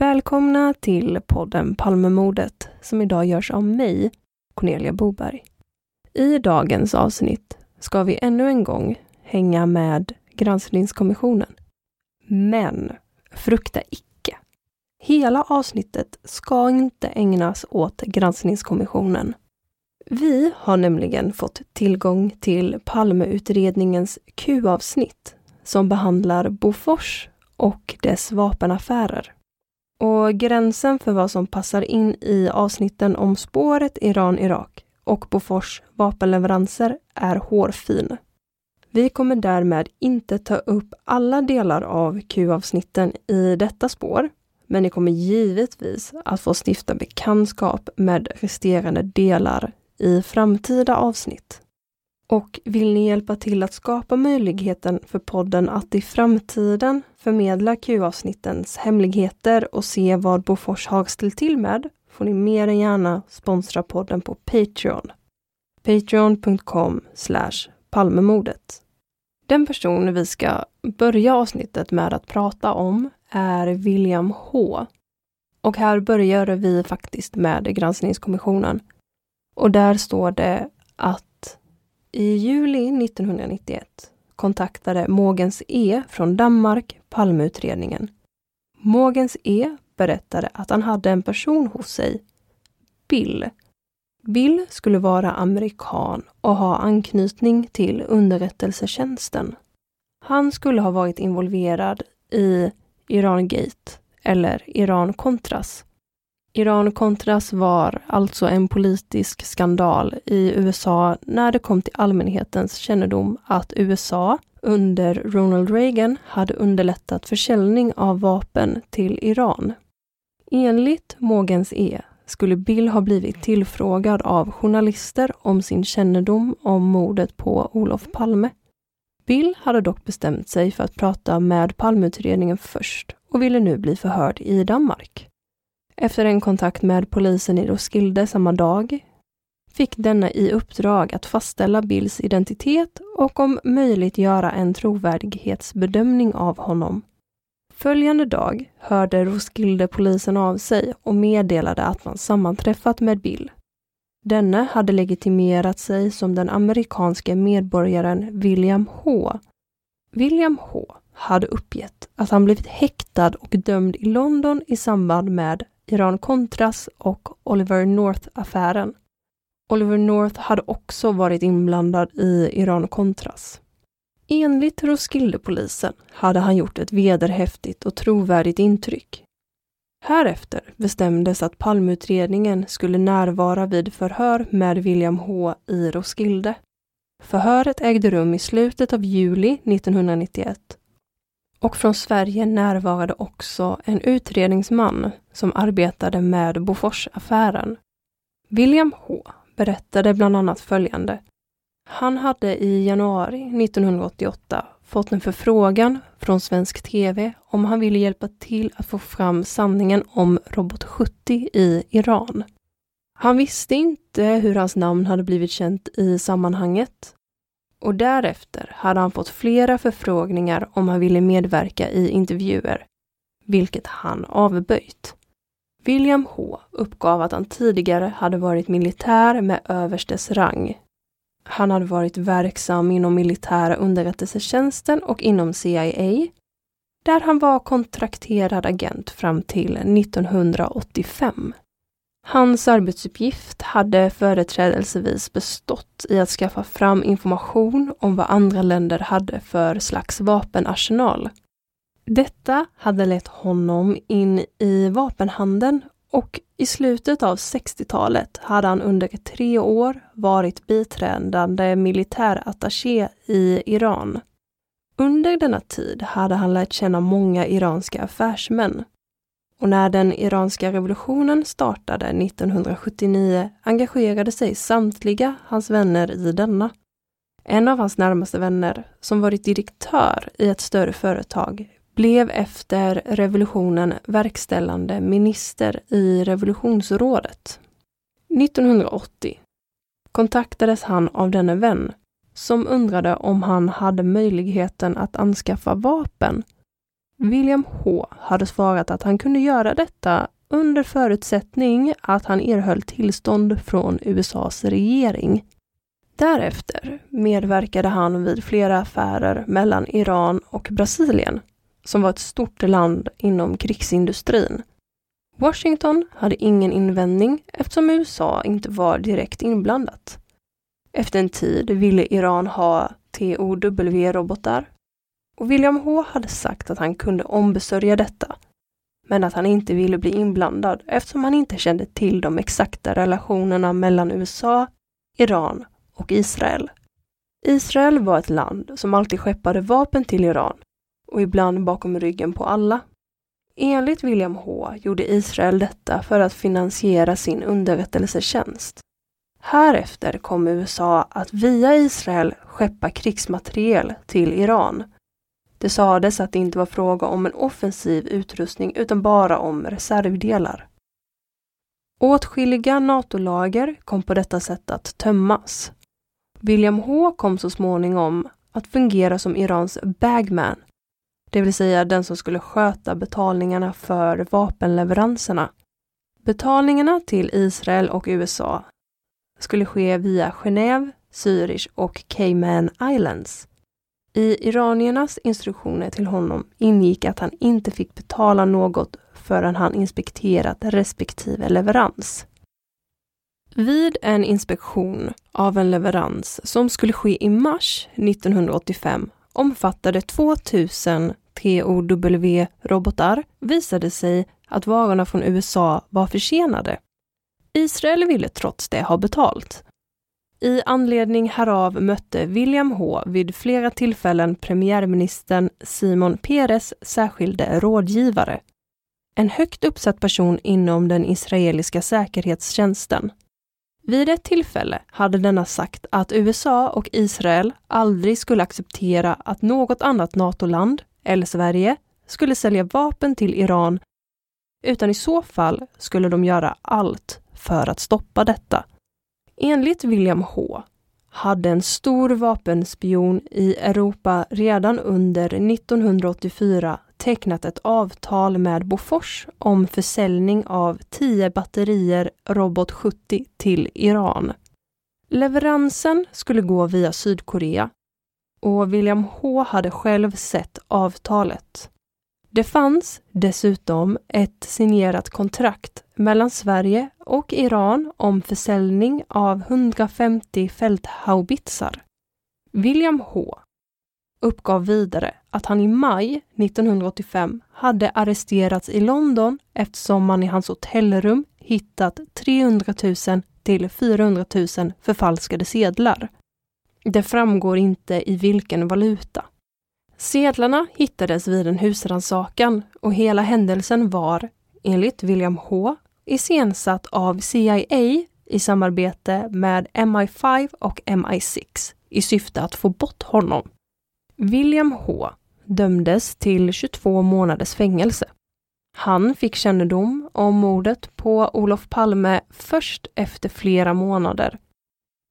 Välkomna till podden Palmemordet som idag görs av mig, Cornelia Boberg. I dagens avsnitt ska vi ännu en gång hänga med granskningskommissionen. Men frukta icke. Hela avsnittet ska inte ägnas åt granskningskommissionen. Vi har nämligen fått tillgång till Palmeutredningens Q-avsnitt som behandlar Bofors och dess vapenaffärer. Och gränsen för vad som passar in i avsnitten om spåret Iran-Irak och Bofors vapenleveranser är hårfin. Vi kommer därmed inte ta upp alla delar av Q-avsnitten i detta spår, men ni kommer givetvis att få stifta bekantskap med resterande delar i framtida avsnitt. Och vill ni hjälpa till att skapa möjligheten för podden att i framtiden förmedla Q-avsnittens hemligheter och se vad Bofors har ställt till med får ni mer än gärna sponsra podden på Patreon. Patreon.com Palmemordet. Den person vi ska börja avsnittet med att prata om är William H. Och här börjar vi faktiskt med granskningskommissionen. Och där står det att i juli 1991 kontaktade Mogens E från Danmark Palmeutredningen. Mogens E berättade att han hade en person hos sig, Bill. Bill skulle vara amerikan och ha anknytning till underrättelsetjänsten. Han skulle ha varit involverad i Irangate eller Iran-Contras. Iran-Contras var alltså en politisk skandal i USA när det kom till allmänhetens kännedom att USA under Ronald Reagan hade underlättat försäljning av vapen till Iran. Enligt Mogens E skulle Bill ha blivit tillfrågad av journalister om sin kännedom om mordet på Olof Palme. Bill hade dock bestämt sig för att prata med Palmeutredningen först och ville nu bli förhörd i Danmark. Efter en kontakt med polisen i Roskilde samma dag fick denna i uppdrag att fastställa Bills identitet och om möjligt göra en trovärdighetsbedömning av honom. Följande dag hörde Roskilde-polisen av sig och meddelade att man sammanträffat med Bill. Denne hade legitimerat sig som den amerikanske medborgaren William H. William H hade uppgett att han blivit häktad och dömd i London i samband med Iran-Contras och Oliver North-affären. Oliver North hade också varit inblandad i Iran-Contras. Enligt Roskildepolisen hade han gjort ett vederhäftigt och trovärdigt intryck. Härefter bestämdes att palmutredningen skulle närvara vid förhör med William H i Roskilde. Förhöret ägde rum i slutet av juli 1991 och från Sverige närvarade också en utredningsman som arbetade med Boforsaffären. William H berättade bland annat följande. Han hade i januari 1988 fått en förfrågan från svensk TV om han ville hjälpa till att få fram sanningen om Robot 70 i Iran. Han visste inte hur hans namn hade blivit känt i sammanhanget och därefter hade han fått flera förfrågningar om han ville medverka i intervjuer, vilket han avböjt. William H uppgav att han tidigare hade varit militär med överstes rang. Han hade varit verksam inom militära underrättelsetjänsten och inom CIA, där han var kontrakterad agent fram till 1985. Hans arbetsuppgift hade företrädelsevis bestått i att skaffa fram information om vad andra länder hade för slags vapenarsenal. Detta hade lett honom in i vapenhandeln och i slutet av 60-talet hade han under tre år varit biträdande militärattaché i Iran. Under denna tid hade han lärt känna många iranska affärsmän och när den iranska revolutionen startade 1979 engagerade sig samtliga hans vänner i denna. En av hans närmaste vänner, som varit direktör i ett större företag, blev efter revolutionen verkställande minister i revolutionsrådet. 1980 kontaktades han av denne vän som undrade om han hade möjligheten att anskaffa vapen William H hade svarat att han kunde göra detta under förutsättning att han erhöll tillstånd från USAs regering. Därefter medverkade han vid flera affärer mellan Iran och Brasilien, som var ett stort land inom krigsindustrin. Washington hade ingen invändning eftersom USA inte var direkt inblandat. Efter en tid ville Iran ha TOW-robotar och William H hade sagt att han kunde ombesörja detta, men att han inte ville bli inblandad eftersom han inte kände till de exakta relationerna mellan USA, Iran och Israel. Israel var ett land som alltid skeppade vapen till Iran och ibland bakom ryggen på alla. Enligt William H gjorde Israel detta för att finansiera sin underrättelsetjänst. Härefter kom USA att via Israel skeppa krigsmateriel till Iran det sades att det inte var fråga om en offensiv utrustning utan bara om reservdelar. Åtskilliga NATO-lager kom på detta sätt att tömmas. William H kom så småningom att fungera som Irans bagman, det vill säga den som skulle sköta betalningarna för vapenleveranserna. Betalningarna till Israel och USA skulle ske via Genève, Zürich och Cayman Islands. I iraniernas instruktioner till honom ingick att han inte fick betala något förrän han inspekterat respektive leverans. Vid en inspektion av en leverans som skulle ske i mars 1985 omfattade 2000 TOW-robotar visade sig att varorna från USA var försenade. Israel ville trots det ha betalt i anledning härav mötte William H vid flera tillfällen premiärministern Simon Peres särskilde rådgivare, en högt uppsatt person inom den israeliska säkerhetstjänsten. Vid ett tillfälle hade denna sagt att USA och Israel aldrig skulle acceptera att något annat NATO-land, eller Sverige, skulle sälja vapen till Iran, utan i så fall skulle de göra allt för att stoppa detta. Enligt William H hade en stor vapenspion i Europa redan under 1984 tecknat ett avtal med Bofors om försäljning av 10 batterier Robot 70 till Iran. Leveransen skulle gå via Sydkorea. och William H hade själv sett avtalet. Det fanns dessutom ett signerat kontrakt mellan Sverige och Iran om försäljning av 150 fälthaubitsar. William H uppgav vidare att han i maj 1985 hade arresterats i London eftersom man i hans hotellrum hittat 300 000 till 400 000 förfalskade sedlar. Det framgår inte i vilken valuta. Sedlarna hittades vid en husrannsakan och hela händelsen var, enligt William H, iscensatt av CIA i samarbete med MI5 och MI6 i syfte att få bort honom. William H dömdes till 22 månaders fängelse. Han fick kännedom om mordet på Olof Palme först efter flera månader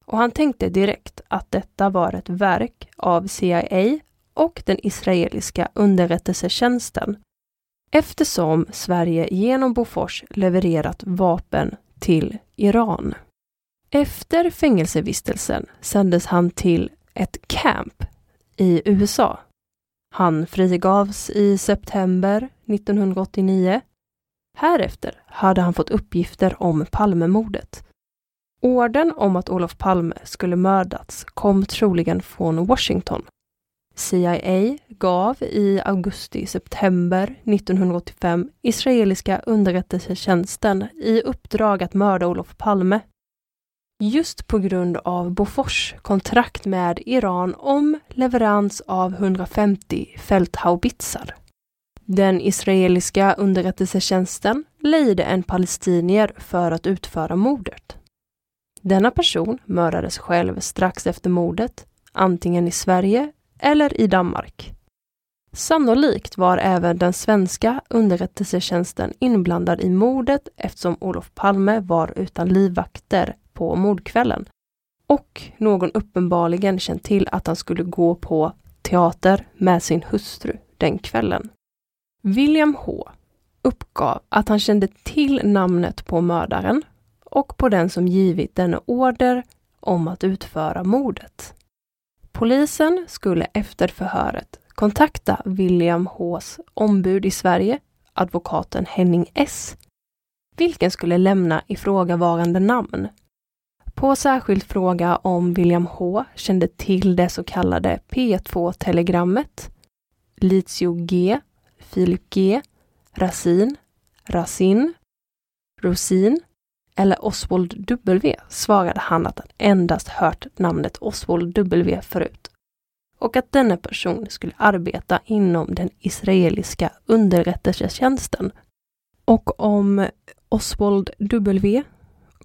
och han tänkte direkt att detta var ett verk av CIA och den israeliska underrättelsetjänsten eftersom Sverige genom Bofors levererat vapen till Iran. Efter fängelsevistelsen sändes han till ett camp i USA. Han frigavs i september 1989. Härefter hade han fått uppgifter om Palmemordet. Orden om att Olof Palme skulle mördats kom troligen från Washington. CIA gav i augusti-september 1985 israeliska underrättelsetjänsten i uppdrag att mörda Olof Palme just på grund av Bofors kontrakt med Iran om leverans av 150 fälthaubitsar. Den israeliska underrättelsetjänsten lejde en palestinier för att utföra mordet. Denna person mördades själv strax efter mordet, antingen i Sverige eller i Danmark. Sannolikt var även den svenska underrättelsetjänsten inblandad i mordet eftersom Olof Palme var utan livvakter på mordkvällen. Och någon uppenbarligen känt till att han skulle gå på teater med sin hustru den kvällen. William H uppgav att han kände till namnet på mördaren och på den som givit denne order om att utföra mordet. Polisen skulle efter förhöret kontakta William Hs ombud i Sverige, advokaten Henning S, vilken skulle lämna ifrågavarande namn. På särskild fråga om William H kände till det så kallade P2-telegrammet, Litio G, Filip G, Rasin, Rasin, Rosin eller Oswald W svarade han att han endast hört namnet Oswald W förut och att denna person skulle arbeta inom den israeliska underrättelsetjänsten. Och om Oswald W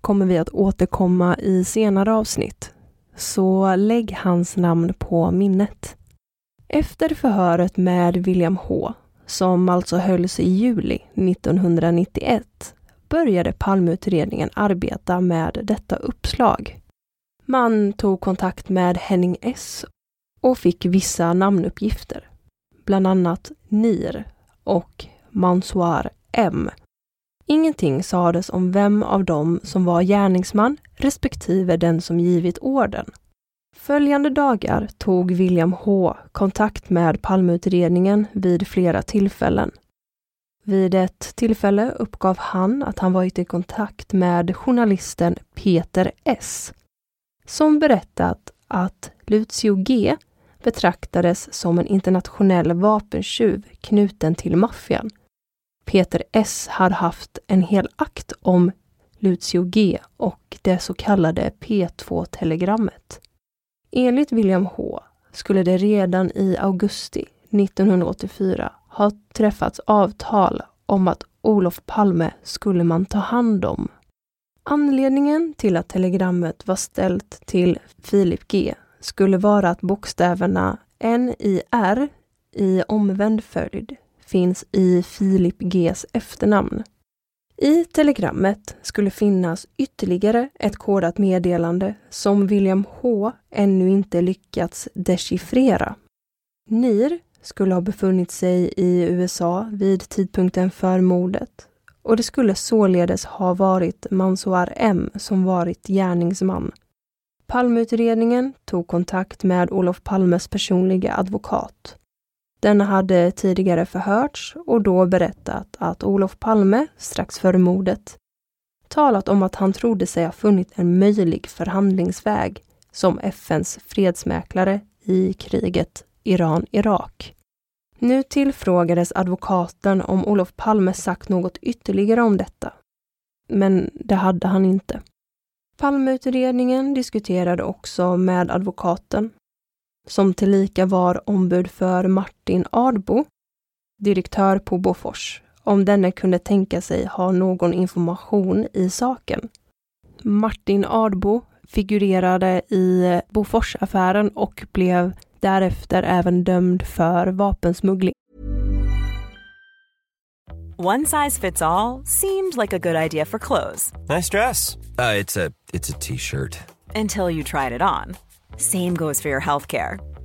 kommer vi att återkomma i senare avsnitt, så lägg hans namn på minnet. Efter förhöret med William H, som alltså hölls i juli 1991, började Palmeutredningen arbeta med detta uppslag. Man tog kontakt med Henning S och fick vissa namnuppgifter, bland annat NIR och Mansoir M Ingenting sades om vem av dem som var gärningsman respektive den som givit orden. Följande dagar tog William H kontakt med Palmeutredningen vid flera tillfällen. Vid ett tillfälle uppgav han att han varit i kontakt med journalisten Peter S som berättat att Lucio G betraktades som en internationell vapentjuv knuten till maffian Peter S hade haft en hel akt om Lucio G och det så kallade P2-telegrammet. Enligt William H skulle det redan i augusti 1984 ha träffats avtal om att Olof Palme skulle man ta hand om. Anledningen till att telegrammet var ställt till Filip G skulle vara att bokstäverna NIR i omvänd följd finns i Filip Gs efternamn. I telegrammet skulle finnas ytterligare ett kodat meddelande som William H ännu inte lyckats dechiffrera. NIR skulle ha befunnit sig i USA vid tidpunkten för mordet och det skulle således ha varit Mansoar M som varit gärningsman. Palmeutredningen tog kontakt med Olof Palmes personliga advokat. Denna hade tidigare förhörts och då berättat att Olof Palme strax före mordet talat om att han trodde sig ha funnit en möjlig förhandlingsväg som FNs fredsmäklare i kriget Iran-Irak. Nu tillfrågades advokaten om Olof Palme sagt något ytterligare om detta. Men det hade han inte. Palmeutredningen diskuterade också med advokaten, som tillika var ombud för Martin Ardbo, direktör på Bofors, om denne kunde tänka sig ha någon information i saken. Martin Ardbo figurerade i Boforsaffären och blev därefter även dömd för vapensmuggling. One size fits all seemed like a good idea for clothes. Nice dress. Uh, it's a it's a t-shirt. Until you tried it on. Same goes for your healthcare.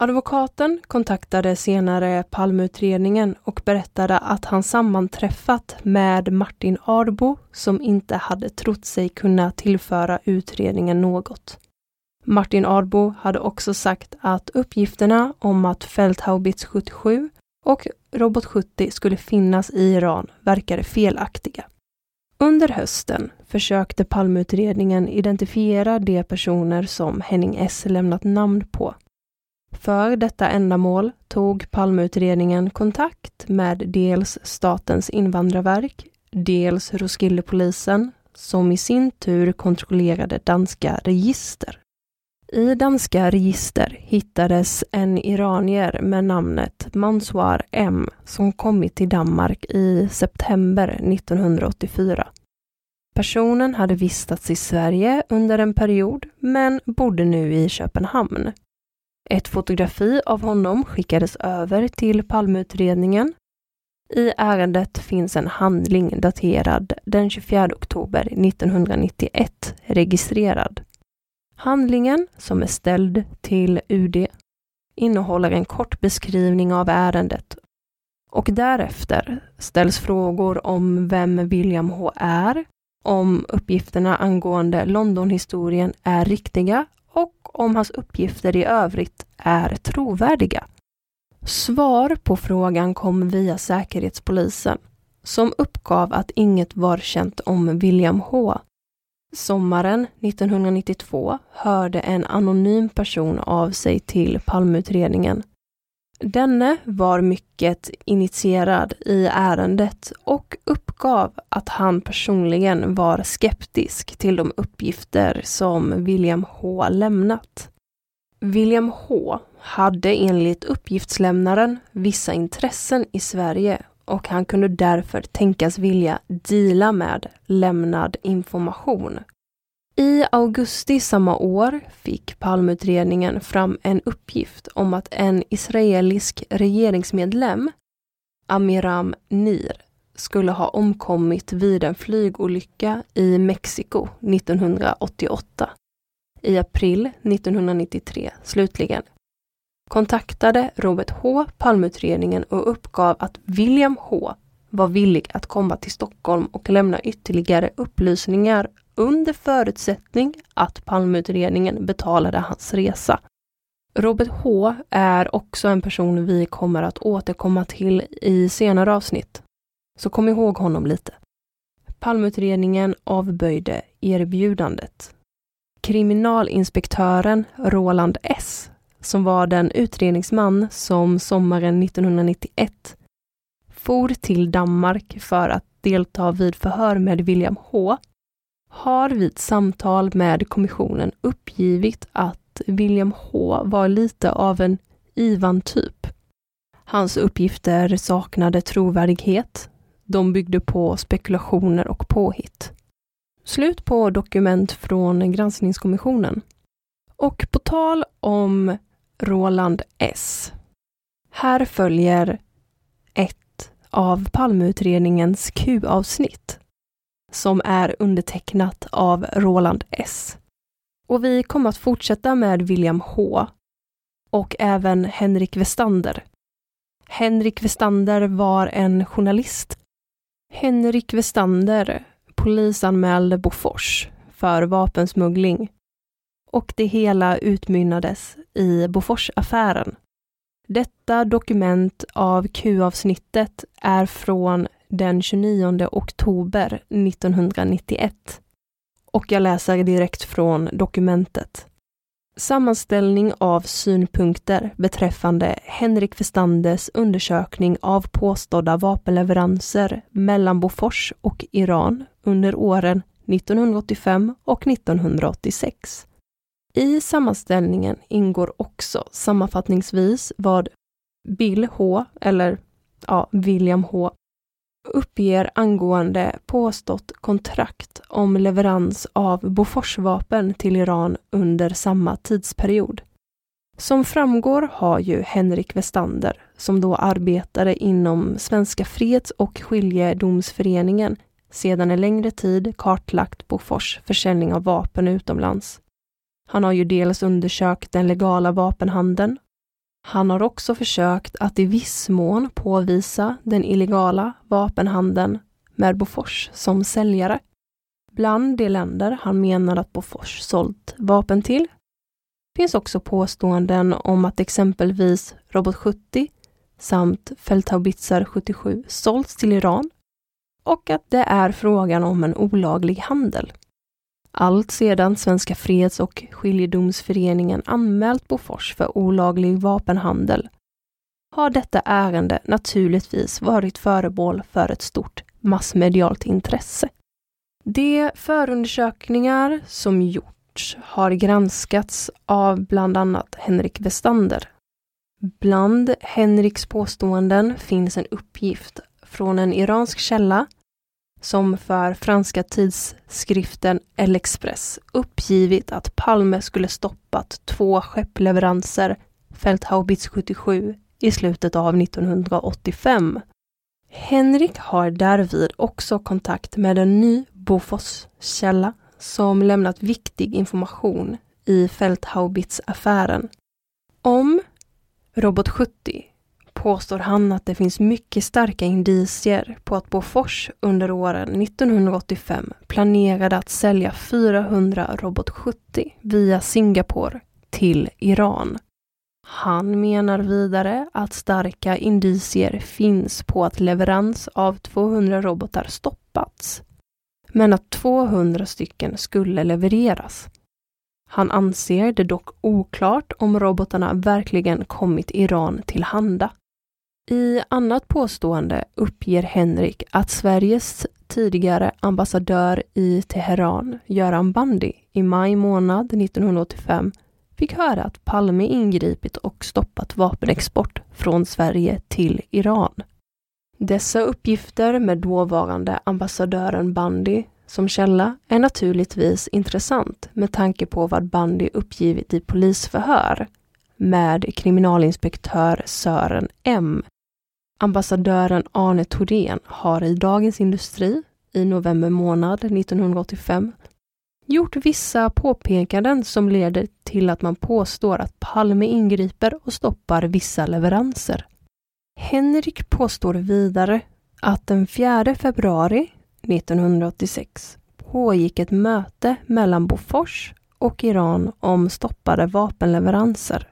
Advokaten kontaktade senare Palmeutredningen och berättade att han sammanträffat med Martin Arbo som inte hade trott sig kunna tillföra utredningen något. Martin Arbo hade också sagt att uppgifterna om att Feldhaubitz 77 och Robot 70 skulle finnas i Iran verkade felaktiga. Under hösten försökte Palmeutredningen identifiera de personer som Henning S lämnat namn på. För detta ändamål tog Palmeutredningen kontakt med dels Statens invandrarverk, dels Roskildepolisen, som i sin tur kontrollerade danska register. I danska register hittades en iranier med namnet Mansour M som kommit till Danmark i september 1984. Personen hade vistats i Sverige under en period men bodde nu i Köpenhamn. Ett fotografi av honom skickades över till Palmeutredningen. I ärendet finns en handling daterad den 24 oktober 1991 registrerad. Handlingen, som är ställd till UD, innehåller en kort beskrivning av ärendet och därefter ställs frågor om vem William H är, om uppgifterna angående Londonhistorien är riktiga och om hans uppgifter i övrigt är trovärdiga. Svar på frågan kom via Säkerhetspolisen, som uppgav att inget var känt om William H Sommaren 1992 hörde en anonym person av sig till Palmeutredningen. Denne var mycket initierad i ärendet och uppgav att han personligen var skeptisk till de uppgifter som William H lämnat. William H hade enligt uppgiftslämnaren vissa intressen i Sverige och han kunde därför tänkas vilja deala med lämnad information. I augusti samma år fick Palmeutredningen fram en uppgift om att en israelisk regeringsmedlem, Amiram Nir, skulle ha omkommit vid en flygolycka i Mexiko 1988. I april 1993, slutligen, kontaktade Robert H Palmeutredningen och uppgav att William H var villig att komma till Stockholm och lämna ytterligare upplysningar under förutsättning att Palmeutredningen betalade hans resa. Robert H är också en person vi kommer att återkomma till i senare avsnitt. Så kom ihåg honom lite. Palmeutredningen avböjde erbjudandet. Kriminalinspektören Roland S, som var den utredningsman som sommaren 1991 for till Danmark för att delta vid förhör med William H, har vid samtal med kommissionen uppgivit att William H var lite av en Ivan-typ. Hans uppgifter saknade trovärdighet. De byggde på spekulationer och påhitt. Slut på dokument från granskningskommissionen. Och på tal om Roland S. Här följer ett av Palmeutredningens Q-avsnitt som är undertecknat av Roland S. Och vi kommer att fortsätta med William H och även Henrik Westander. Henrik Westander var en journalist. Henrik Westander polisanmälde Bofors för vapensmuggling och det hela utmynnades i Boforsaffären. Detta dokument av Q-avsnittet är från den 29 oktober 1991 och jag läser direkt från dokumentet. Sammanställning av synpunkter beträffande Henrik Verstandes undersökning av påstådda vapenleveranser mellan Bofors och Iran under åren 1985 och 1986. I sammanställningen ingår också sammanfattningsvis vad Bill H, eller ja, William H, uppger angående påstått kontrakt om leverans av Boforsvapen till Iran under samma tidsperiod. Som framgår har ju Henrik Westander, som då arbetade inom Svenska Freds och skiljedomsföreningen, sedan en längre tid kartlagt Bofors försäljning av vapen utomlands. Han har ju dels undersökt den legala vapenhandeln. Han har också försökt att i viss mån påvisa den illegala vapenhandeln med Bofors som säljare. Bland de länder han menar att Bofors sålt vapen till finns också påståenden om att exempelvis Robot 70 samt Feldhaubitzer 77 sålts till Iran och att det är frågan om en olaglig handel. Allt sedan Svenska Freds och skiljedomsföreningen anmält Bofors för olaglig vapenhandel har detta ärende naturligtvis varit föremål för ett stort massmedialt intresse. De förundersökningar som gjorts har granskats av bland annat Henrik Westander. Bland Henriks påståenden finns en uppgift från en iransk källa som för franska tidskriften El Express uppgivit att Palme skulle stoppat två skeppleveranser Feldhaubitz 77 i slutet av 1985. Henrik har därvid också kontakt med en ny Bofors-källa som lämnat viktig information i Feldhaubitz-affären. Om Robot 70 påstår han att det finns mycket starka indicier på att Bofors under åren 1985 planerade att sälja 400 Robot 70 via Singapore till Iran. Han menar vidare att starka indicier finns på att leverans av 200 robotar stoppats, men att 200 stycken skulle levereras. Han anser det dock oklart om robotarna verkligen kommit Iran till handa. I annat påstående uppger Henrik att Sveriges tidigare ambassadör i Teheran, Göran Bandi, i maj månad 1985 fick höra att Palme ingripit och stoppat vapenexport från Sverige till Iran. Dessa uppgifter med dåvarande ambassadören Bandi som källa är naturligtvis intressant med tanke på vad Bandi uppgivit i polisförhör med kriminalinspektör Sören M. Ambassadören Arne Thorén har i Dagens Industri i november månad 1985 gjort vissa påpekanden som leder till att man påstår att Palme ingriper och stoppar vissa leveranser. Henrik påstår vidare att den 4 februari 1986 pågick ett möte mellan Bofors och Iran om stoppade vapenleveranser.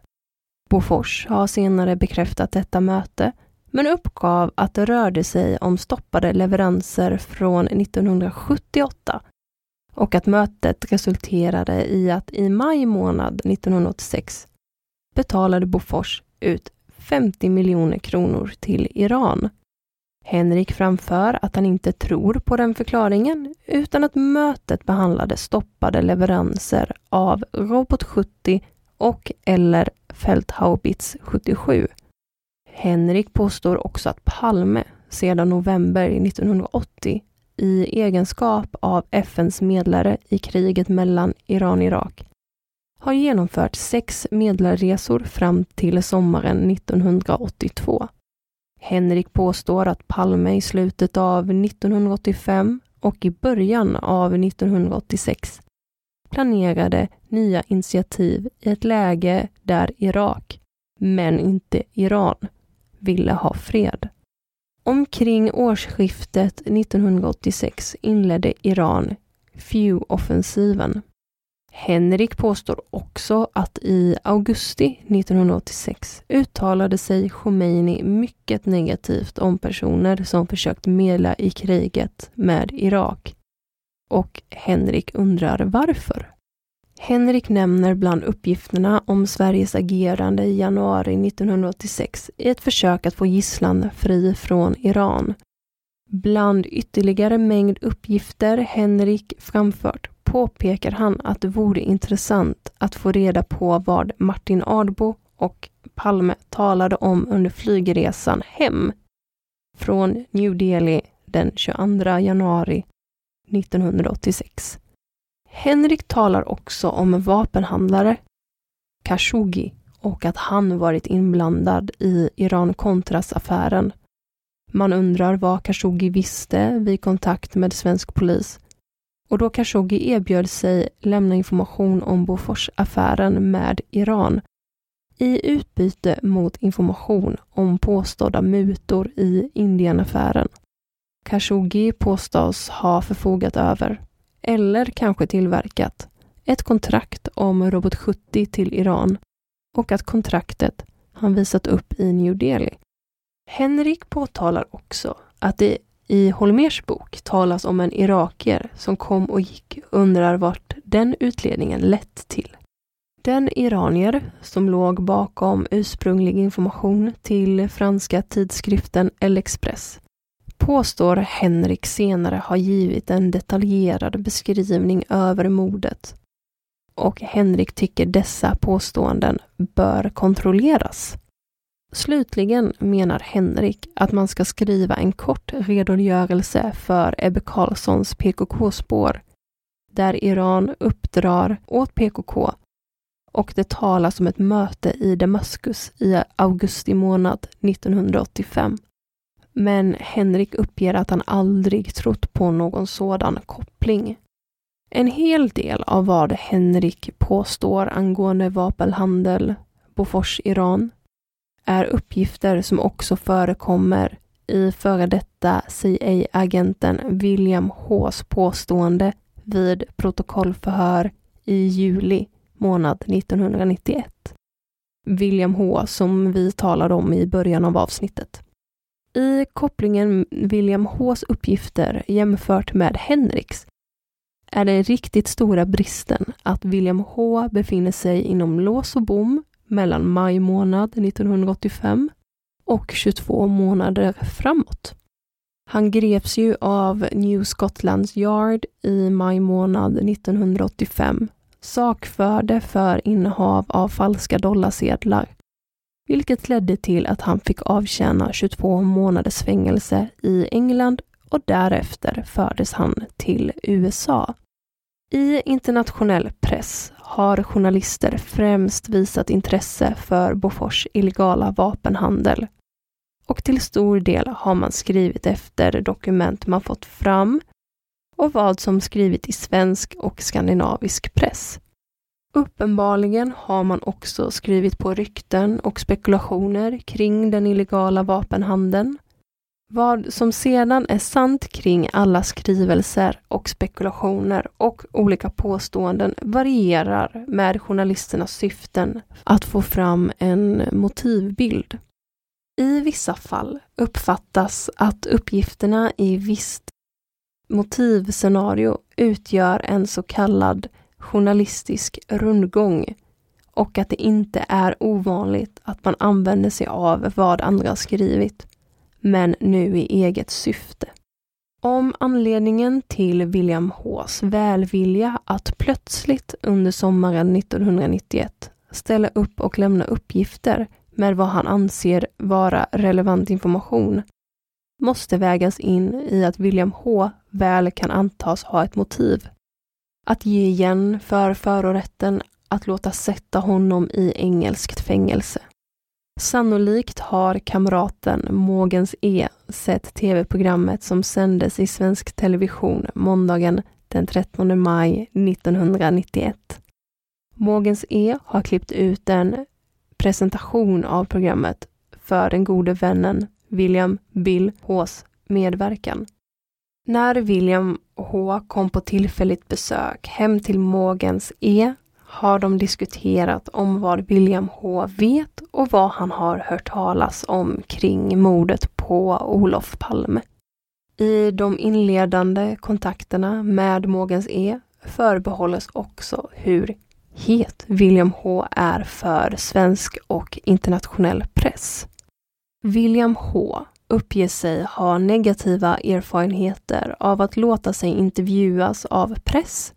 Bofors har senare bekräftat detta möte men uppgav att det rörde sig om stoppade leveranser från 1978 och att mötet resulterade i att i maj månad 1986 betalade Bofors ut 50 miljoner kronor till Iran. Henrik framför att han inte tror på den förklaringen utan att mötet behandlade stoppade leveranser av Robot 70 och eller Feldhaubits 77. Henrik påstår också att Palme sedan november 1980 i egenskap av FNs medlare i kriget mellan Iran och Irak har genomfört sex medlarresor fram till sommaren 1982. Henrik påstår att Palme i slutet av 1985 och i början av 1986 planerade nya initiativ i ett läge där Irak, men inte Iran, ville ha fred. Omkring årsskiftet 1986 inledde Iran Few-offensiven. Henrik påstår också att i augusti 1986 uttalade sig Khomeini mycket negativt om personer som försökt medla i kriget med Irak. Och Henrik undrar varför. Henrik nämner bland uppgifterna om Sveriges agerande i januari 1986 i ett försök att få gisslan fri från Iran. Bland ytterligare mängd uppgifter Henrik framfört påpekar han att det vore intressant att få reda på vad Martin Ardbo och Palme talade om under flygresan hem från New Delhi den 22 januari 1986. Henrik talar också om vapenhandlare Khashoggi och att han varit inblandad i Iran-Contras-affären. Man undrar vad Khashoggi visste vid kontakt med svensk polis och då Khashoggi erbjöd sig lämna information om Bofors-affären med Iran i utbyte mot information om påstådda mutor i Indienaffären. Khashoggi påstås ha förfogat över eller kanske tillverkat ett kontrakt om Robot 70 till Iran och att kontraktet han visat upp i New Delhi. Henrik påtalar också att det i Holmers bok talas om en irakier som kom och gick och undrar vart den utledningen lett till. Den iranier som låg bakom ursprunglig information till franska tidskriften El Express påstår Henrik senare ha givit en detaljerad beskrivning över mordet. Och Henrik tycker dessa påståenden bör kontrolleras. Slutligen menar Henrik att man ska skriva en kort redogörelse för Ebbe Carlssons PKK-spår, där Iran uppdrar åt PKK och det talas om ett möte i Damaskus i augusti månad 1985. Men Henrik uppger att han aldrig trott på någon sådan koppling. En hel del av vad Henrik påstår angående vapenhandel, Bofors Iran, är uppgifter som också förekommer i före detta CIA-agenten William Hs påstående vid protokollförhör i juli månad 1991. William H som vi talade om i början av avsnittet. I kopplingen William Hs uppgifter jämfört med Henriks är den riktigt stora bristen att William H befinner sig inom lås och bom mellan maj månad 1985 och 22 månader framåt. Han greps ju av New Scotlands Yard i maj månad 1985 sakförde för innehav av falska dollarsedlar, vilket ledde till att han fick avtjäna 22 månaders fängelse i England och därefter fördes han till USA. I internationell press har journalister främst visat intresse för Bofors illegala vapenhandel. Och till stor del har man skrivit efter dokument man fått fram och vad som skrivit i svensk och skandinavisk press. Uppenbarligen har man också skrivit på rykten och spekulationer kring den illegala vapenhandeln. Vad som sedan är sant kring alla skrivelser och spekulationer och olika påståenden varierar med journalisternas syften att få fram en motivbild. I vissa fall uppfattas att uppgifterna i visst motivscenario utgör en så kallad journalistisk rundgång och att det inte är ovanligt att man använder sig av vad andra skrivit, men nu i eget syfte. Om anledningen till William Hs välvilja att plötsligt under sommaren 1991 ställa upp och lämna uppgifter med vad han anser vara relevant information måste vägas in i att William H väl kan antas ha ett motiv. Att ge igen för förorätten att låta sätta honom i engelskt fängelse. Sannolikt har kamraten Mogens E sett tv-programmet som sändes i svensk television måndagen den 13 maj 1991. Mogens E har klippt ut en presentation av programmet för den gode vännen William Bill Hs medverkan. När William H kom på tillfälligt besök hem till Mogens E har de diskuterat om vad William H vet och vad han har hört talas om kring mordet på Olof Palme. I de inledande kontakterna med Mogens E förbehålles också hur het William H är för svensk och internationell press. William H uppger sig ha negativa erfarenheter av att låta sig intervjuas av press,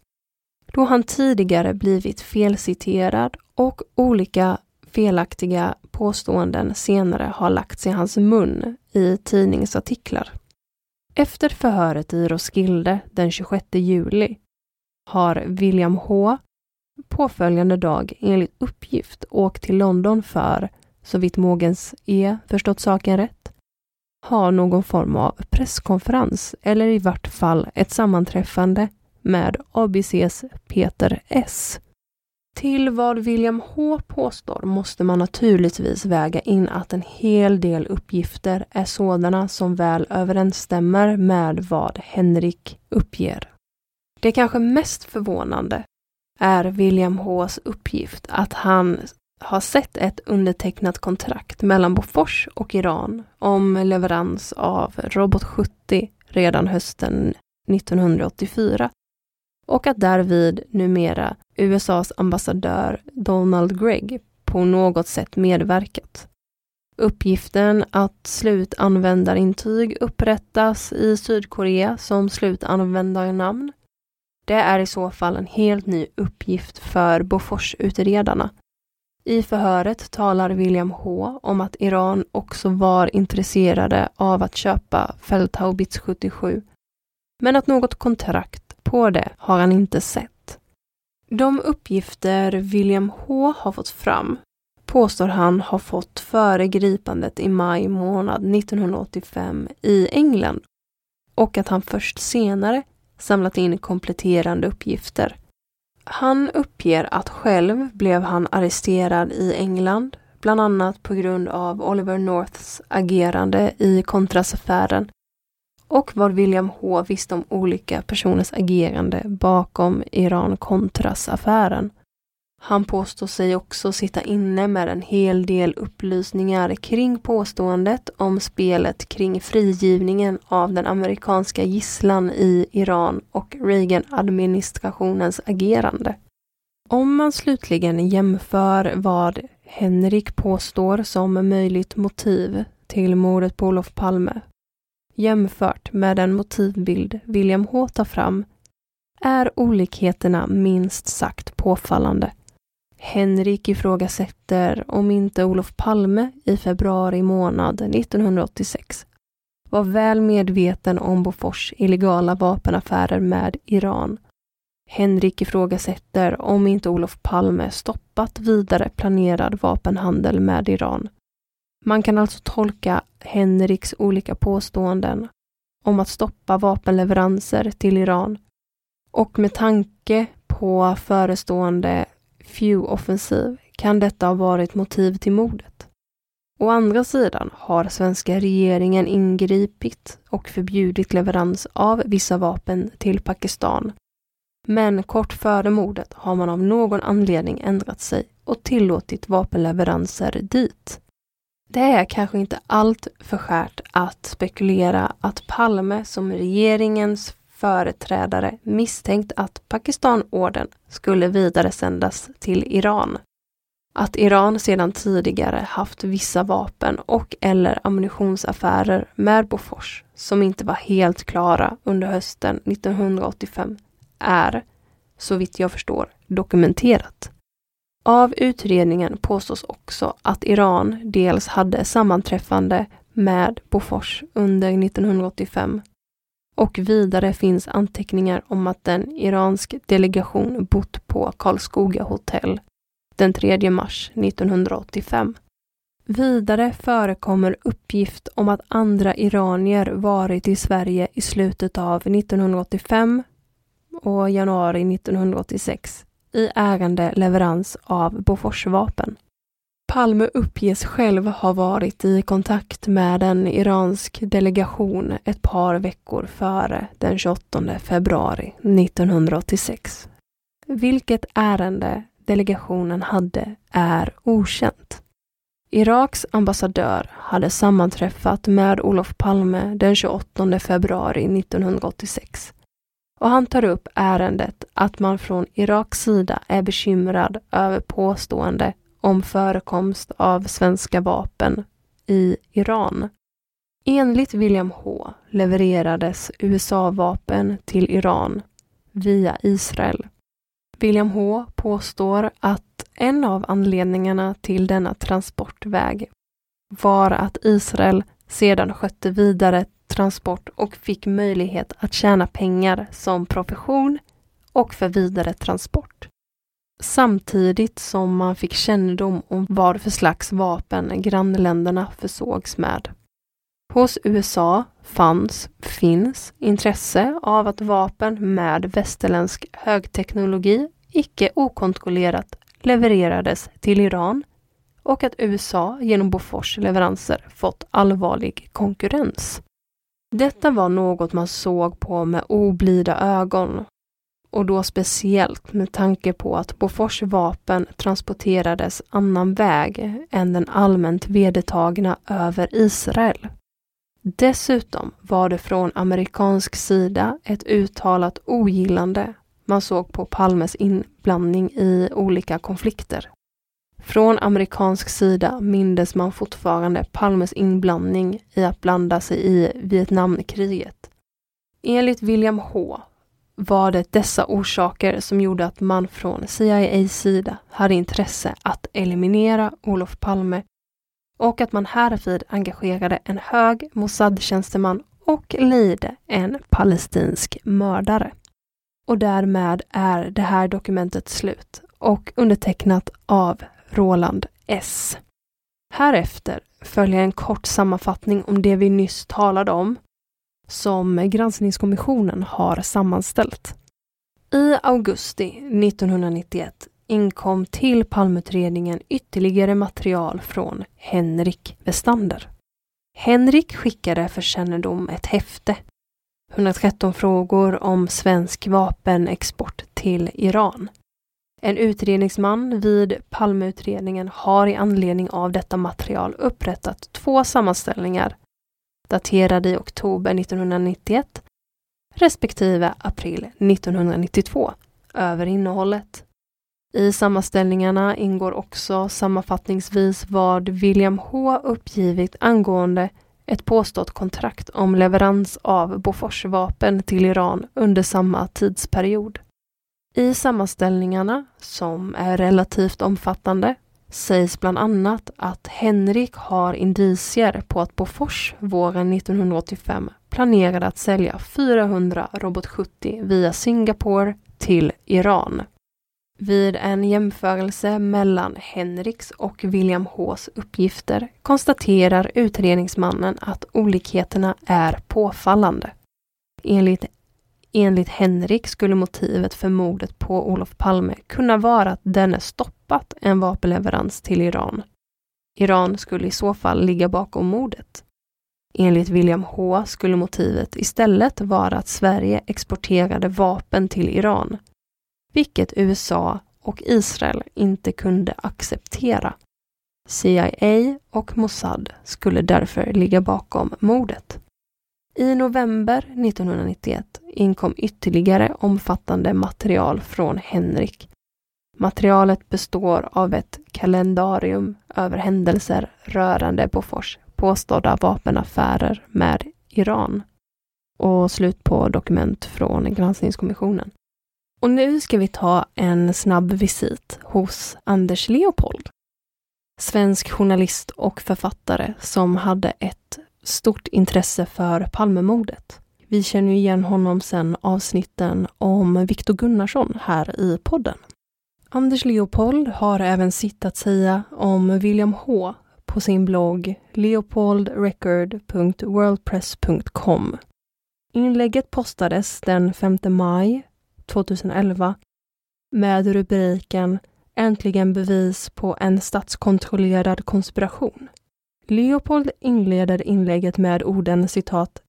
då han tidigare blivit felciterad och olika felaktiga påståenden senare har lagts i hans mun i tidningsartiklar. Efter förhöret i Roskilde den 26 juli har William H påföljande dag enligt uppgift åkt till London för så vitt Mogens E förstått saken rätt, ha någon form av presskonferens eller i vart fall ett sammanträffande med ABCs Peter S. Till vad William H påstår måste man naturligtvis väga in att en hel del uppgifter är sådana som väl överensstämmer med vad Henrik uppger. Det kanske mest förvånande är William Hs uppgift att han har sett ett undertecknat kontrakt mellan Bofors och Iran om leverans av Robot 70 redan hösten 1984 och att därvid numera USAs ambassadör Donald Gregg på något sätt medverkat. Uppgiften att slutanvändarintyg upprättas i Sydkorea som slutanvändarnamn. Det är i så fall en helt ny uppgift för Bofors-utredarna i förhöret talar William H. om att Iran också var intresserade av att köpa Feldhaubitz 77, men att något kontrakt på det har han inte sett. De uppgifter William H. har fått fram påstår han har fått före gripandet i maj månad 1985 i England och att han först senare samlat in kompletterande uppgifter han uppger att själv blev han arresterad i England, bland annat på grund av Oliver Norths agerande i contrasaffären, och vad William H visste om olika personers agerande bakom Iran-Contras-affären. Han påstår sig också sitta inne med en hel del upplysningar kring påståendet om spelet kring frigivningen av den amerikanska gisslan i Iran och Reagan-administrationens agerande. Om man slutligen jämför vad Henrik påstår som möjligt motiv till mordet på Olof Palme jämfört med den motivbild William H tar fram är olikheterna minst sagt påfallande. Henrik ifrågasätter om inte Olof Palme i februari månad 1986 var väl medveten om Bofors illegala vapenaffärer med Iran. Henrik ifrågasätter om inte Olof Palme stoppat vidare planerad vapenhandel med Iran. Man kan alltså tolka Henriks olika påståenden om att stoppa vapenleveranser till Iran och med tanke på förestående Few-offensiv kan detta ha varit motiv till mordet. Å andra sidan har svenska regeringen ingripit och förbjudit leverans av vissa vapen till Pakistan. Men kort före mordet har man av någon anledning ändrat sig och tillåtit vapenleveranser dit. Det är kanske inte allt för skärt att spekulera att Palme som regeringens företrädare misstänkt att Pakistanorden skulle vidaresändas till Iran. Att Iran sedan tidigare haft vissa vapen och eller ammunitionsaffärer med Bofors som inte var helt klara under hösten 1985 är, så vitt jag förstår, dokumenterat. Av utredningen påstås också att Iran dels hade sammanträffande med Bofors under 1985 och vidare finns anteckningar om att en iransk delegation bott på Karlskoga hotell den 3 mars 1985. Vidare förekommer uppgift om att andra iranier varit i Sverige i slutet av 1985 och januari 1986 i ägande leverans av Boforsvapen. Palme uppges själv ha varit i kontakt med en iransk delegation ett par veckor före den 28 februari 1986. Vilket ärende delegationen hade är okänt. Iraks ambassadör hade sammanträffat med Olof Palme den 28 februari 1986 och han tar upp ärendet att man från Iraks sida är bekymrad över påstående om förekomst av svenska vapen i Iran. Enligt William H levererades USA-vapen till Iran via Israel. William H påstår att en av anledningarna till denna transportväg var att Israel sedan skötte vidare transport och fick möjlighet att tjäna pengar som profession och för vidare transport samtidigt som man fick kännedom om vad för slags vapen grannländerna försågs med. Hos USA fanns, finns, intresse av att vapen med västerländsk högteknologi icke okontrollerat levererades till Iran och att USA genom Bofors leveranser fått allvarlig konkurrens. Detta var något man såg på med oblida ögon och då speciellt med tanke på att Bofors vapen transporterades annan väg än den allmänt vedertagna över Israel. Dessutom var det från amerikansk sida ett uttalat ogillande man såg på Palmes inblandning i olika konflikter. Från amerikansk sida mindes man fortfarande Palmes inblandning i att blanda sig i Vietnamkriget. Enligt William H var det dessa orsaker som gjorde att man från CIAs sida hade intresse att eliminera Olof Palme och att man härvid engagerade en hög Mossad-tjänsteman och lejde en palestinsk mördare. Och därmed är det här dokumentet slut och undertecknat av Roland S. Härefter följer en kort sammanfattning om det vi nyss talade om som granskningskommissionen har sammanställt. I augusti 1991 inkom till palmutredningen ytterligare material från Henrik Westander. Henrik skickade för kännedom ett häfte 113 frågor om svensk vapenexport till Iran. En utredningsman vid Palmeutredningen har i anledning av detta material upprättat två sammanställningar daterade i oktober 1991 respektive april 1992 över innehållet. I sammanställningarna ingår också sammanfattningsvis vad William H uppgivit angående ett påstått kontrakt om leverans av Boforsvapen till Iran under samma tidsperiod. I sammanställningarna, som är relativt omfattande, sägs bland annat att Henrik har indicier på att Bofors våren 1985 planerade att sälja 400 Robot 70 via Singapore till Iran. Vid en jämförelse mellan Henriks och William Hs uppgifter konstaterar utredningsmannen att olikheterna är påfallande. Enligt, enligt Henrik skulle motivet för mordet på Olof Palme kunna vara att denne stoppat en vapenleverans till Iran. Iran skulle i så fall ligga bakom mordet. Enligt William H skulle motivet istället vara att Sverige exporterade vapen till Iran vilket USA och Israel inte kunde acceptera. CIA och Mossad skulle därför ligga bakom mordet. I november 1991 inkom ytterligare omfattande material från Henrik. Materialet består av ett kalendarium över händelser rörande Bofors påstådda vapenaffärer med Iran och slut på dokument från granskningskommissionen. Och nu ska vi ta en snabb visit hos Anders Leopold. Svensk journalist och författare som hade ett stort intresse för Palmemordet. Vi känner igen honom sedan avsnitten om Viktor Gunnarsson här i podden. Anders Leopold har även sitt att säga om William H på sin blogg leopoldrecord.worldpress.com. Inlägget postades den 5 maj 2011 med rubriken Äntligen bevis på en statskontrollerad konspiration. Leopold inleder inlägget med orden citat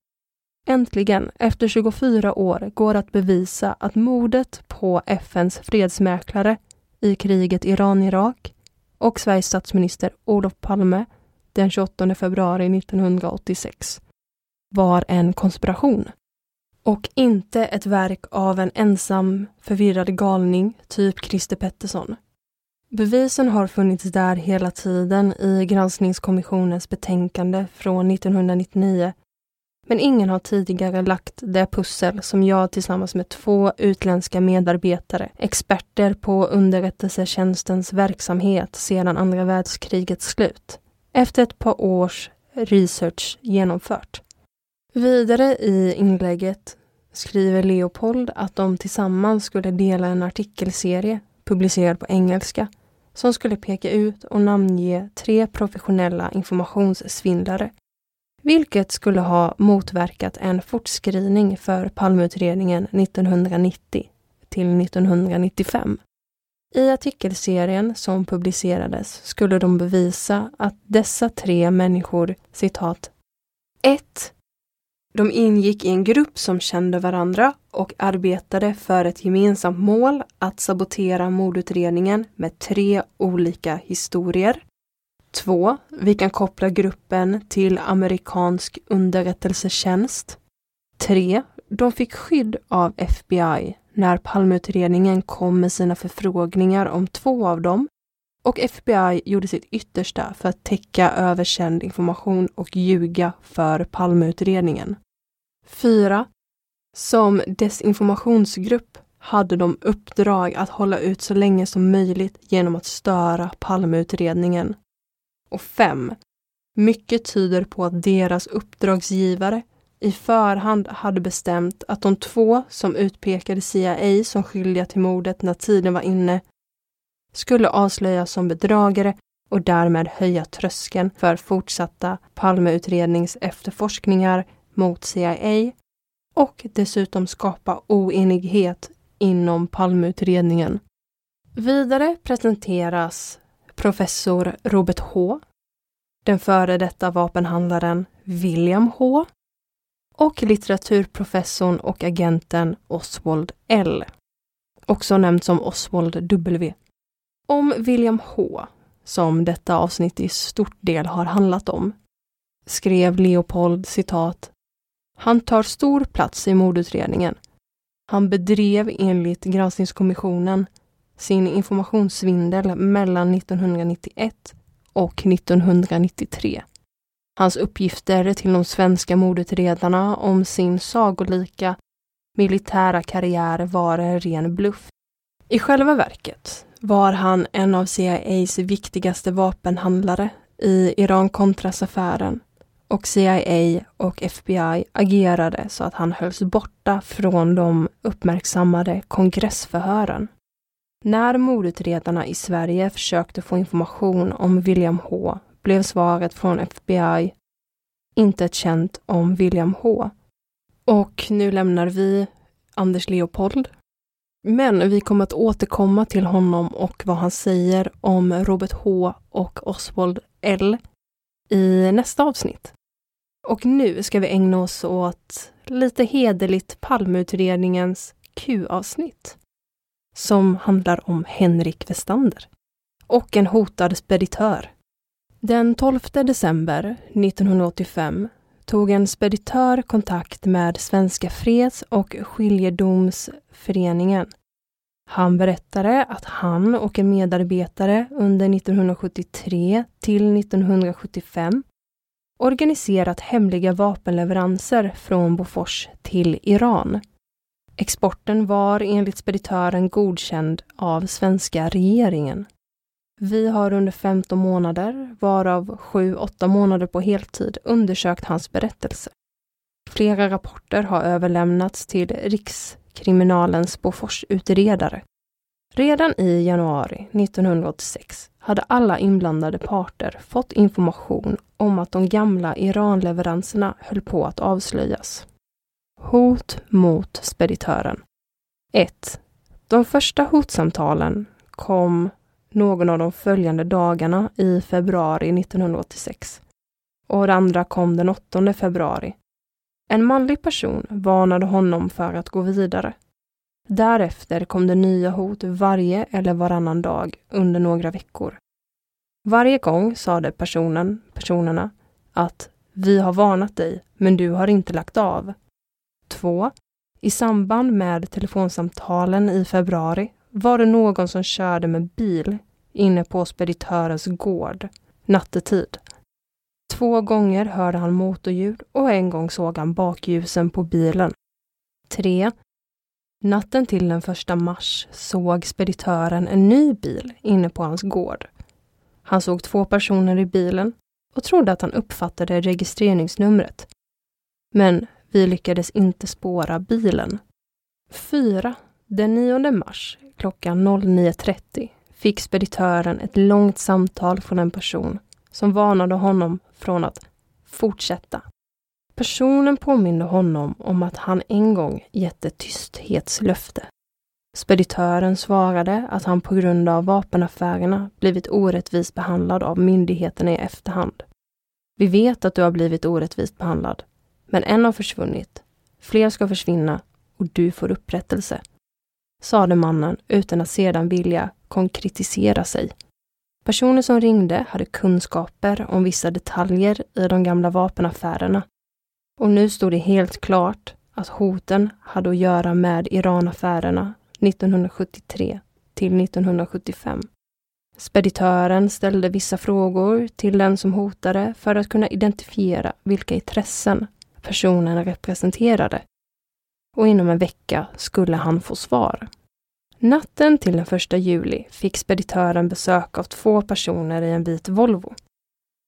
Äntligen, efter 24 år, går att bevisa att mordet på FNs fredsmäklare i kriget Iran-Irak och Sveriges statsminister Olof Palme den 28 februari 1986 var en konspiration och inte ett verk av en ensam förvirrad galning, typ Christer Pettersson. Bevisen har funnits där hela tiden i granskningskommissionens betänkande från 1999 men ingen har tidigare lagt det pussel som jag tillsammans med två utländska medarbetare, experter på underrättelsetjänstens verksamhet sedan andra världskrigets slut, efter ett par års research genomfört. Vidare i inlägget skriver Leopold att de tillsammans skulle dela en artikelserie publicerad på engelska som skulle peka ut och namnge tre professionella informationssvindlare vilket skulle ha motverkat en fortskrivning för Palmeutredningen 1990 till 1995. I artikelserien som publicerades skulle de bevisa att dessa tre människor citat 1. De ingick i en grupp som kände varandra och arbetade för ett gemensamt mål att sabotera mordutredningen med tre olika historier. 2. Vi kan koppla gruppen till amerikansk underrättelsetjänst. 3. De fick skydd av FBI när Palmeutredningen kom med sina förfrågningar om två av dem och FBI gjorde sitt yttersta för att täcka överkänd information och ljuga för Palmeutredningen. 4. Som desinformationsgrupp hade de uppdrag att hålla ut så länge som möjligt genom att störa Palmeutredningen. Och 5. Mycket tyder på att deras uppdragsgivare i förhand hade bestämt att de två som utpekade CIA som skyldiga till mordet när tiden var inne skulle avslöjas som bedragare och därmed höja tröskeln för fortsatta Palmeutredningsefterforskningar mot CIA och dessutom skapa oenighet inom Palmeutredningen. Vidare presenteras professor Robert H, den före detta vapenhandlaren William H och litteraturprofessorn och agenten Oswald L, också nämnd som Oswald W. Om William H, som detta avsnitt i stort del har handlat om, skrev Leopold citat han tar stor plats i mordutredningen. Han bedrev enligt granskningskommissionen sin informationssvindel mellan 1991 och 1993. Hans uppgifter till de svenska mordutredarna om sin sagolika militära karriär var en ren bluff. I själva verket var han en av CIAs viktigaste vapenhandlare i Iran-Contras-affären och CIA och FBI agerade så att han hölls borta från de uppmärksammade kongressförhören. När mordutredarna i Sverige försökte få information om William H blev svaret från FBI inte känt om William H. Och nu lämnar vi Anders Leopold. Men vi kommer att återkomma till honom och vad han säger om Robert H och Oswald L i nästa avsnitt. Och nu ska vi ägna oss åt lite hederligt Palmeutredningens Q-avsnitt som handlar om Henrik Westander och en hotad speditör. Den 12 december 1985 tog en speditör kontakt med Svenska Freds och skiljedomsföreningen. Han berättade att han och en medarbetare under 1973 till 1975 organiserat hemliga vapenleveranser från Bofors till Iran. Exporten var enligt speditören godkänd av svenska regeringen. Vi har under 15 månader, varav 7-8 månader på heltid, undersökt hans berättelse. Flera rapporter har överlämnats till Rikskriminalens Boforsutredare. Redan i januari 1986 hade alla inblandade parter fått information om att de gamla Iranleveranserna höll på att avslöjas. Hot mot speditören 1. De första hotsamtalen kom någon av de följande dagarna i februari 1986. Och det andra kom den 8 februari. En manlig person varnade honom för att gå vidare. Därefter kom det nya hot varje eller varannan dag under några veckor. Varje gång sade personen, personerna att vi har varnat dig, men du har inte lagt av. 2. I samband med telefonsamtalen i februari var det någon som körde med bil inne på speditörens gård nattetid. Två gånger hörde han motorljud och en gång såg han bakljusen på bilen. 3. Natten till den första mars såg speditören en ny bil inne på hans gård. Han såg två personer i bilen och trodde att han uppfattade registreringsnumret. Men vi lyckades inte spåra bilen. 4. Den 9 mars klockan 09.30 fick speditören ett långt samtal från en person som varnade honom från att fortsätta. Personen påminde honom om att han en gång gett ett tysthetslöfte. Speditören svarade att han på grund av vapenaffärerna blivit orättvist behandlad av myndigheterna i efterhand. Vi vet att du har blivit orättvist behandlad, men en har försvunnit. Fler ska försvinna och du får upprättelse, sade mannen utan att sedan vilja konkretisera sig. Personen som ringde hade kunskaper om vissa detaljer i de gamla vapenaffärerna. Och nu stod det helt klart att hoten hade att göra med Iranaffärerna 1973 till 1975. Speditören ställde vissa frågor till den som hotade för att kunna identifiera vilka intressen personen representerade. Och inom en vecka skulle han få svar. Natten till den första juli fick speditören besök av två personer i en vit Volvo.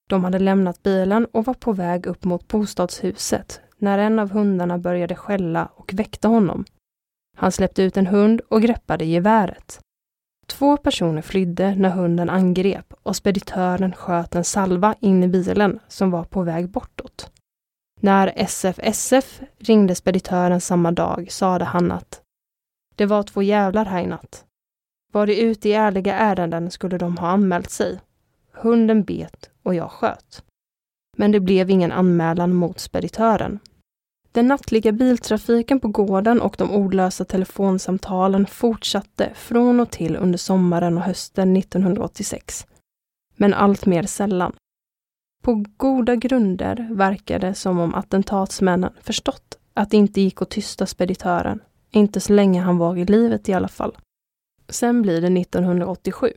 De hade lämnat bilen och var på väg upp mot bostadshuset när en av hundarna började skälla och väckte honom. Han släppte ut en hund och greppade geväret. Två personer flydde när hunden angrep och speditören sköt en salva in i bilen som var på väg bortåt. När SFSF ringde speditören samma dag sade han att det var två jävlar här i natt. Var de ute i ärliga ärenden skulle de ha anmält sig. Hunden bet och jag sköt. Men det blev ingen anmälan mot speditören. Den nattliga biltrafiken på gården och de ordlösa telefonsamtalen fortsatte från och till under sommaren och hösten 1986. Men allt mer sällan. På goda grunder verkar det som om attentatsmännen förstått att det inte gick att tysta speditören inte så länge han var i livet i alla fall. Sen blir det 1987.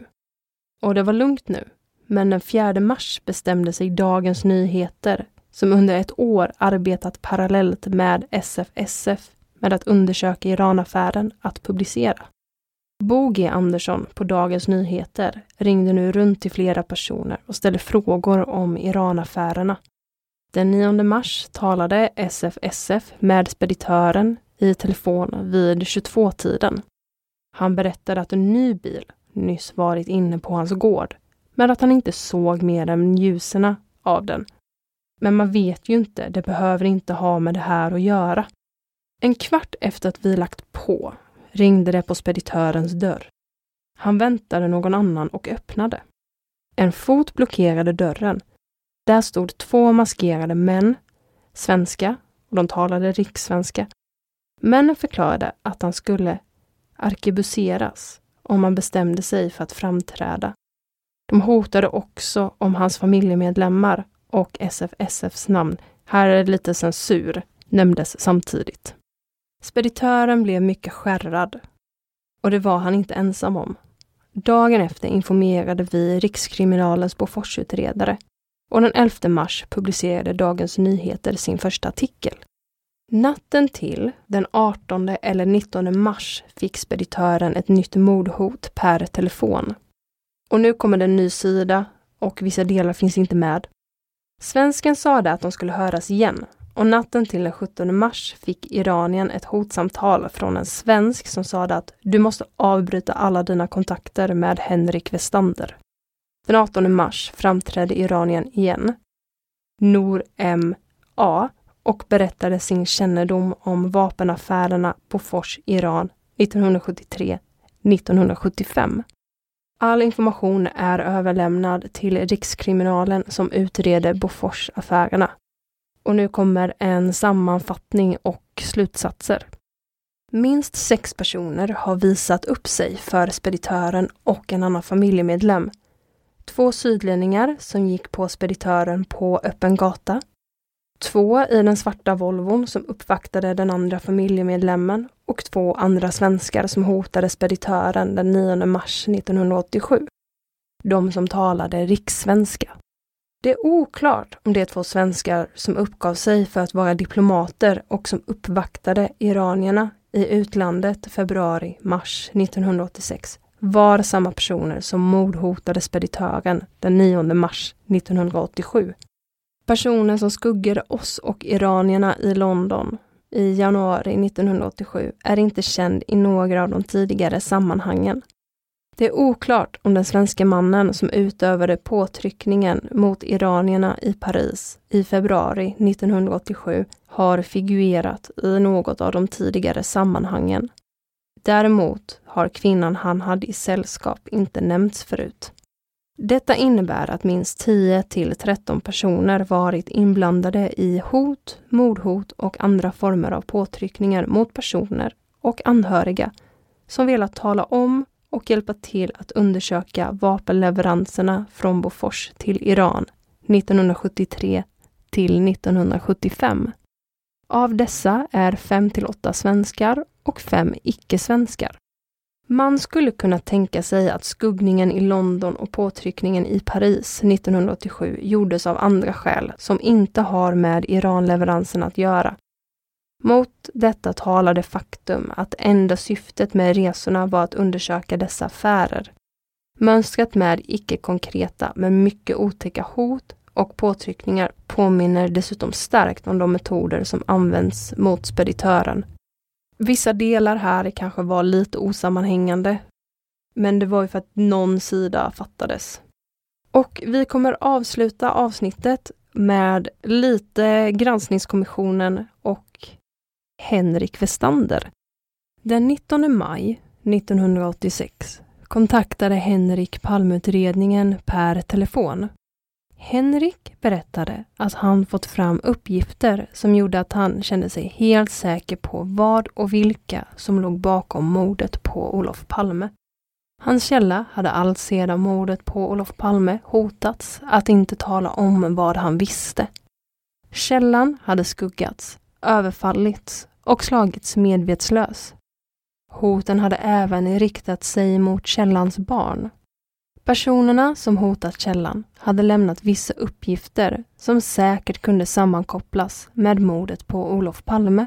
Och det var lugnt nu. Men den 4 mars bestämde sig Dagens Nyheter, som under ett år arbetat parallellt med SFSF med att undersöka Iranaffären, att publicera. Bo G Andersson på Dagens Nyheter ringde nu runt till flera personer och ställde frågor om Iranaffärerna. Den 9 mars talade SFSF med speditören i telefon vid 22-tiden. Han berättade att en ny bil nyss varit inne på hans gård, men att han inte såg mer än ljuserna av den. Men man vet ju inte, det behöver inte ha med det här att göra. En kvart efter att vi lagt på ringde det på speditörens dörr. Han väntade någon annan och öppnade. En fot blockerade dörren. Där stod två maskerade män, svenska, och de talade rikssvenska. Männen förklarade att han skulle arkebuseras om han bestämde sig för att framträda. De hotade också om hans familjemedlemmar och SFSFs namn, här är det lite censur, nämndes samtidigt. Speditören blev mycket skärrad. Och det var han inte ensam om. Dagen efter informerade vi Rikskriminalens Boforsutredare och den 11 mars publicerade Dagens Nyheter sin första artikel. Natten till den 18 eller 19 mars fick speditören ett nytt mordhot per telefon. Och nu kommer det en ny sida och vissa delar finns inte med. Svensken sade att de skulle höras igen och natten till den 17 mars fick Iranien ett hotsamtal från en svensk som sade att du måste avbryta alla dina kontakter med Henrik Westander. Den 18 mars framträdde Iranien igen. Nor M. A och berättade sin kännedom om vapenaffärerna på Fors Iran 1973-1975. All information är överlämnad till Rikskriminalen som utreder Boforsaffärerna och nu kommer en sammanfattning och slutsatser. Minst sex personer har visat upp sig för speditören och en annan familjemedlem. Två sydlänningar som gick på speditören på öppen gata. Två i den svarta Volvon som uppvaktade den andra familjemedlemmen och två andra svenskar som hotade speditören den 9 mars 1987. De som talade rikssvenska. Det är oklart om det är två svenskar som uppgav sig för att vara diplomater och som uppvaktade iranierna i utlandet februari-mars 1986 var samma personer som mordhotade speditören den 9 mars 1987. Personen som skuggade oss och iranierna i London i januari 1987 är inte känd i några av de tidigare sammanhangen. Det är oklart om den svenska mannen som utövade påtryckningen mot iranierna i Paris i februari 1987 har figurerat i något av de tidigare sammanhangen. Däremot har kvinnan han hade i sällskap inte nämnts förut. Detta innebär att minst 10 till 13 personer varit inblandade i hot, mordhot och andra former av påtryckningar mot personer och anhöriga som velat tala om och hjälpa till att undersöka vapenleveranserna från Bofors till Iran 1973 till 1975. Av dessa är 5 till 8 svenskar och 5 icke-svenskar. Man skulle kunna tänka sig att skuggningen i London och påtryckningen i Paris 1987 gjordes av andra skäl som inte har med Iranleveransen att göra mot detta talar det faktum att enda syftet med resorna var att undersöka dessa affärer. Mönstret med icke-konkreta men mycket otäcka hot och påtryckningar påminner dessutom starkt om de metoder som används mot speditören. Vissa delar här kanske var lite osammanhängande, men det var ju för att någon sida fattades. Och vi kommer avsluta avsnittet med lite granskningskommissionen Henrik Westander. Den 19 maj 1986 kontaktade Henrik Palmeutredningen per telefon. Henrik berättade att han fått fram uppgifter som gjorde att han kände sig helt säker på vad och vilka som låg bakom mordet på Olof Palme. Hans källa hade alltsedan mordet på Olof Palme hotats att inte tala om vad han visste. Källan hade skuggats överfallits och slagits medvetslös. Hoten hade även riktat sig mot källans barn. Personerna som hotat källan hade lämnat vissa uppgifter som säkert kunde sammankopplas med mordet på Olof Palme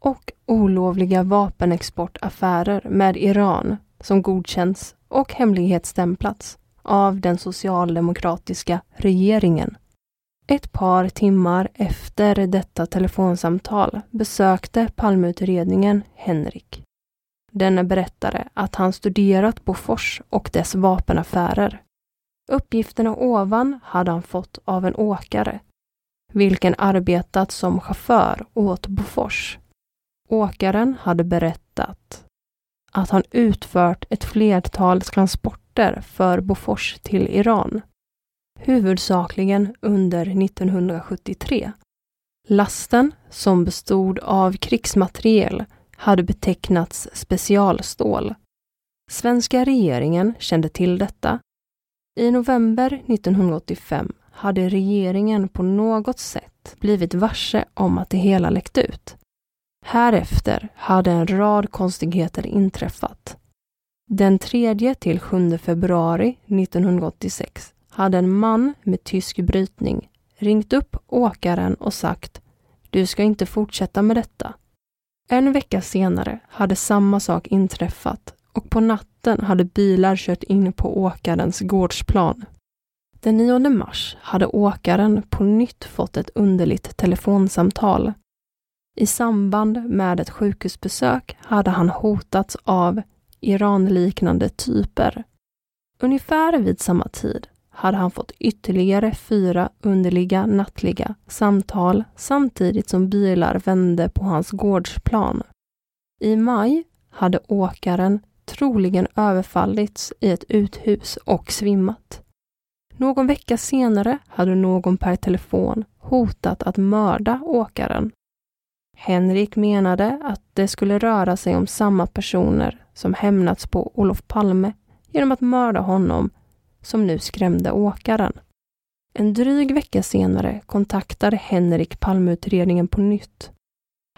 och olovliga vapenexportaffärer med Iran som godkänts och hemlighetsstämplats av den socialdemokratiska regeringen. Ett par timmar efter detta telefonsamtal besökte Palmeutredningen Henrik. Denne berättade att han studerat Bofors och dess vapenaffärer. Uppgifterna ovan hade han fått av en åkare, vilken arbetat som chaufför åt Bofors. Åkaren hade berättat att han utfört ett flertal transporter för Bofors till Iran huvudsakligen under 1973. Lasten, som bestod av krigsmateriel, hade betecknats specialstål. Svenska regeringen kände till detta. I november 1985 hade regeringen på något sätt blivit varse om att det hela läckt ut. Härefter hade en rad konstigheter inträffat. Den 3 till 7 februari 1986 hade en man med tysk brytning ringt upp åkaren och sagt Du ska inte fortsätta med detta. En vecka senare hade samma sak inträffat och på natten hade bilar kört in på åkarens gårdsplan. Den 9 mars hade åkaren på nytt fått ett underligt telefonsamtal. I samband med ett sjukhusbesök hade han hotats av Iranliknande typer. Ungefär vid samma tid hade han fått ytterligare fyra underliga nattliga samtal samtidigt som bilar vände på hans gårdsplan. I maj hade åkaren troligen överfallits i ett uthus och svimmat. Någon vecka senare hade någon per telefon hotat att mörda åkaren. Henrik menade att det skulle röra sig om samma personer som hämnats på Olof Palme genom att mörda honom som nu skrämde åkaren. En dryg vecka senare kontaktade Henrik Palmeutredningen på nytt.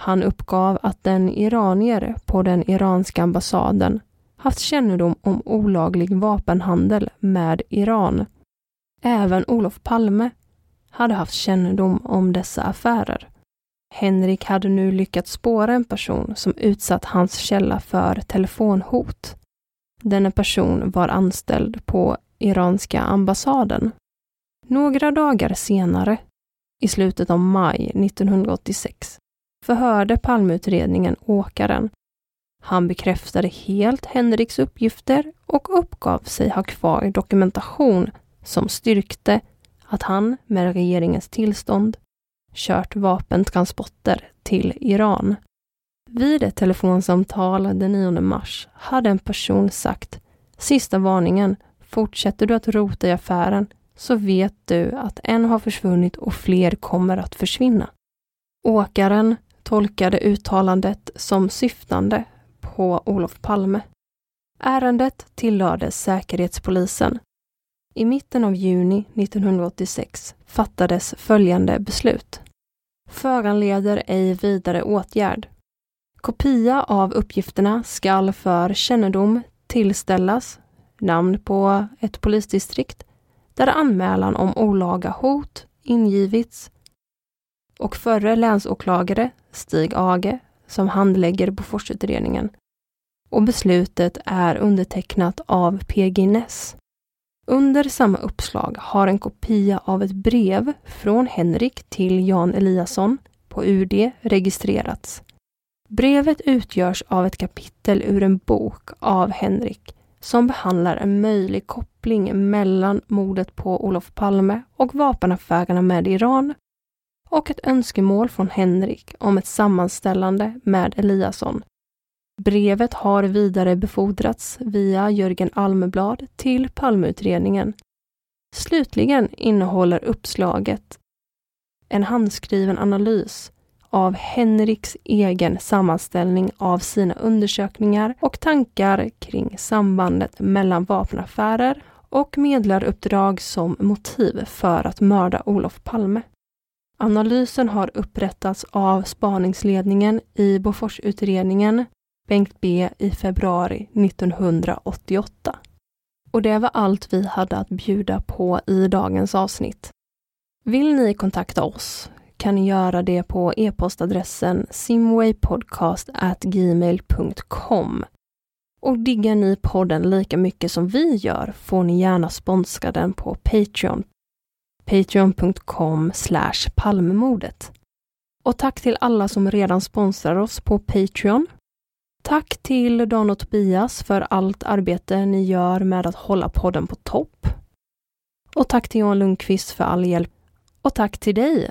Han uppgav att en iranier på den iranska ambassaden haft kännedom om olaglig vapenhandel med Iran. Även Olof Palme hade haft kännedom om dessa affärer. Henrik hade nu lyckats spåra en person som utsatt hans källa för telefonhot. Denna person var anställd på iranska ambassaden. Några dagar senare, i slutet av maj 1986, förhörde Palmeutredningen åkaren. Han bekräftade helt Henriks uppgifter och uppgav sig ha kvar dokumentation som styrkte att han med regeringens tillstånd kört vapentransporter till Iran. Vid ett telefonsamtal den 9 mars hade en person sagt Sista varningen, Fortsätter du att rota i affären så vet du att en har försvunnit och fler kommer att försvinna. Åkaren tolkade uttalandet som syftande på Olof Palme. Ärendet tillhörde Säkerhetspolisen. I mitten av juni 1986 fattades följande beslut. Föranleder ej vidare åtgärd. Kopia av uppgifterna skall för kännedom tillställas namn på ett polisdistrikt där anmälan om olaga hot ingivits och förre länsåklagare Stig Age som handlägger Boforsutredningen. Och beslutet är undertecknat av PG Ness. Under samma uppslag har en kopia av ett brev från Henrik till Jan Eliasson på UD registrerats. Brevet utgörs av ett kapitel ur en bok av Henrik som behandlar en möjlig koppling mellan mordet på Olof Palme och vapenaffärerna med Iran och ett önskemål från Henrik om ett sammanställande med Eliasson. Brevet har vidare befordrats via Jörgen Almeblad till Palmeutredningen. Slutligen innehåller uppslaget en handskriven analys av Henriks egen sammanställning av sina undersökningar och tankar kring sambandet mellan vapenaffärer och medlaruppdrag som motiv för att mörda Olof Palme. Analysen har upprättats av spaningsledningen i Boforsutredningen Bengt B i februari 1988. Och det var allt vi hade att bjuda på i dagens avsnitt. Vill ni kontakta oss kan ni göra det på e-postadressen simwaypodcast@gmail.com. Och diggar ni podden lika mycket som vi gör får ni gärna sponsra den på Patreon. Patreon.com Palmemordet. Och tack till alla som redan sponsrar oss på Patreon. Tack till Dan och Tobias för allt arbete ni gör med att hålla podden på topp. Och tack till Johan Lundqvist för all hjälp. Och tack till dig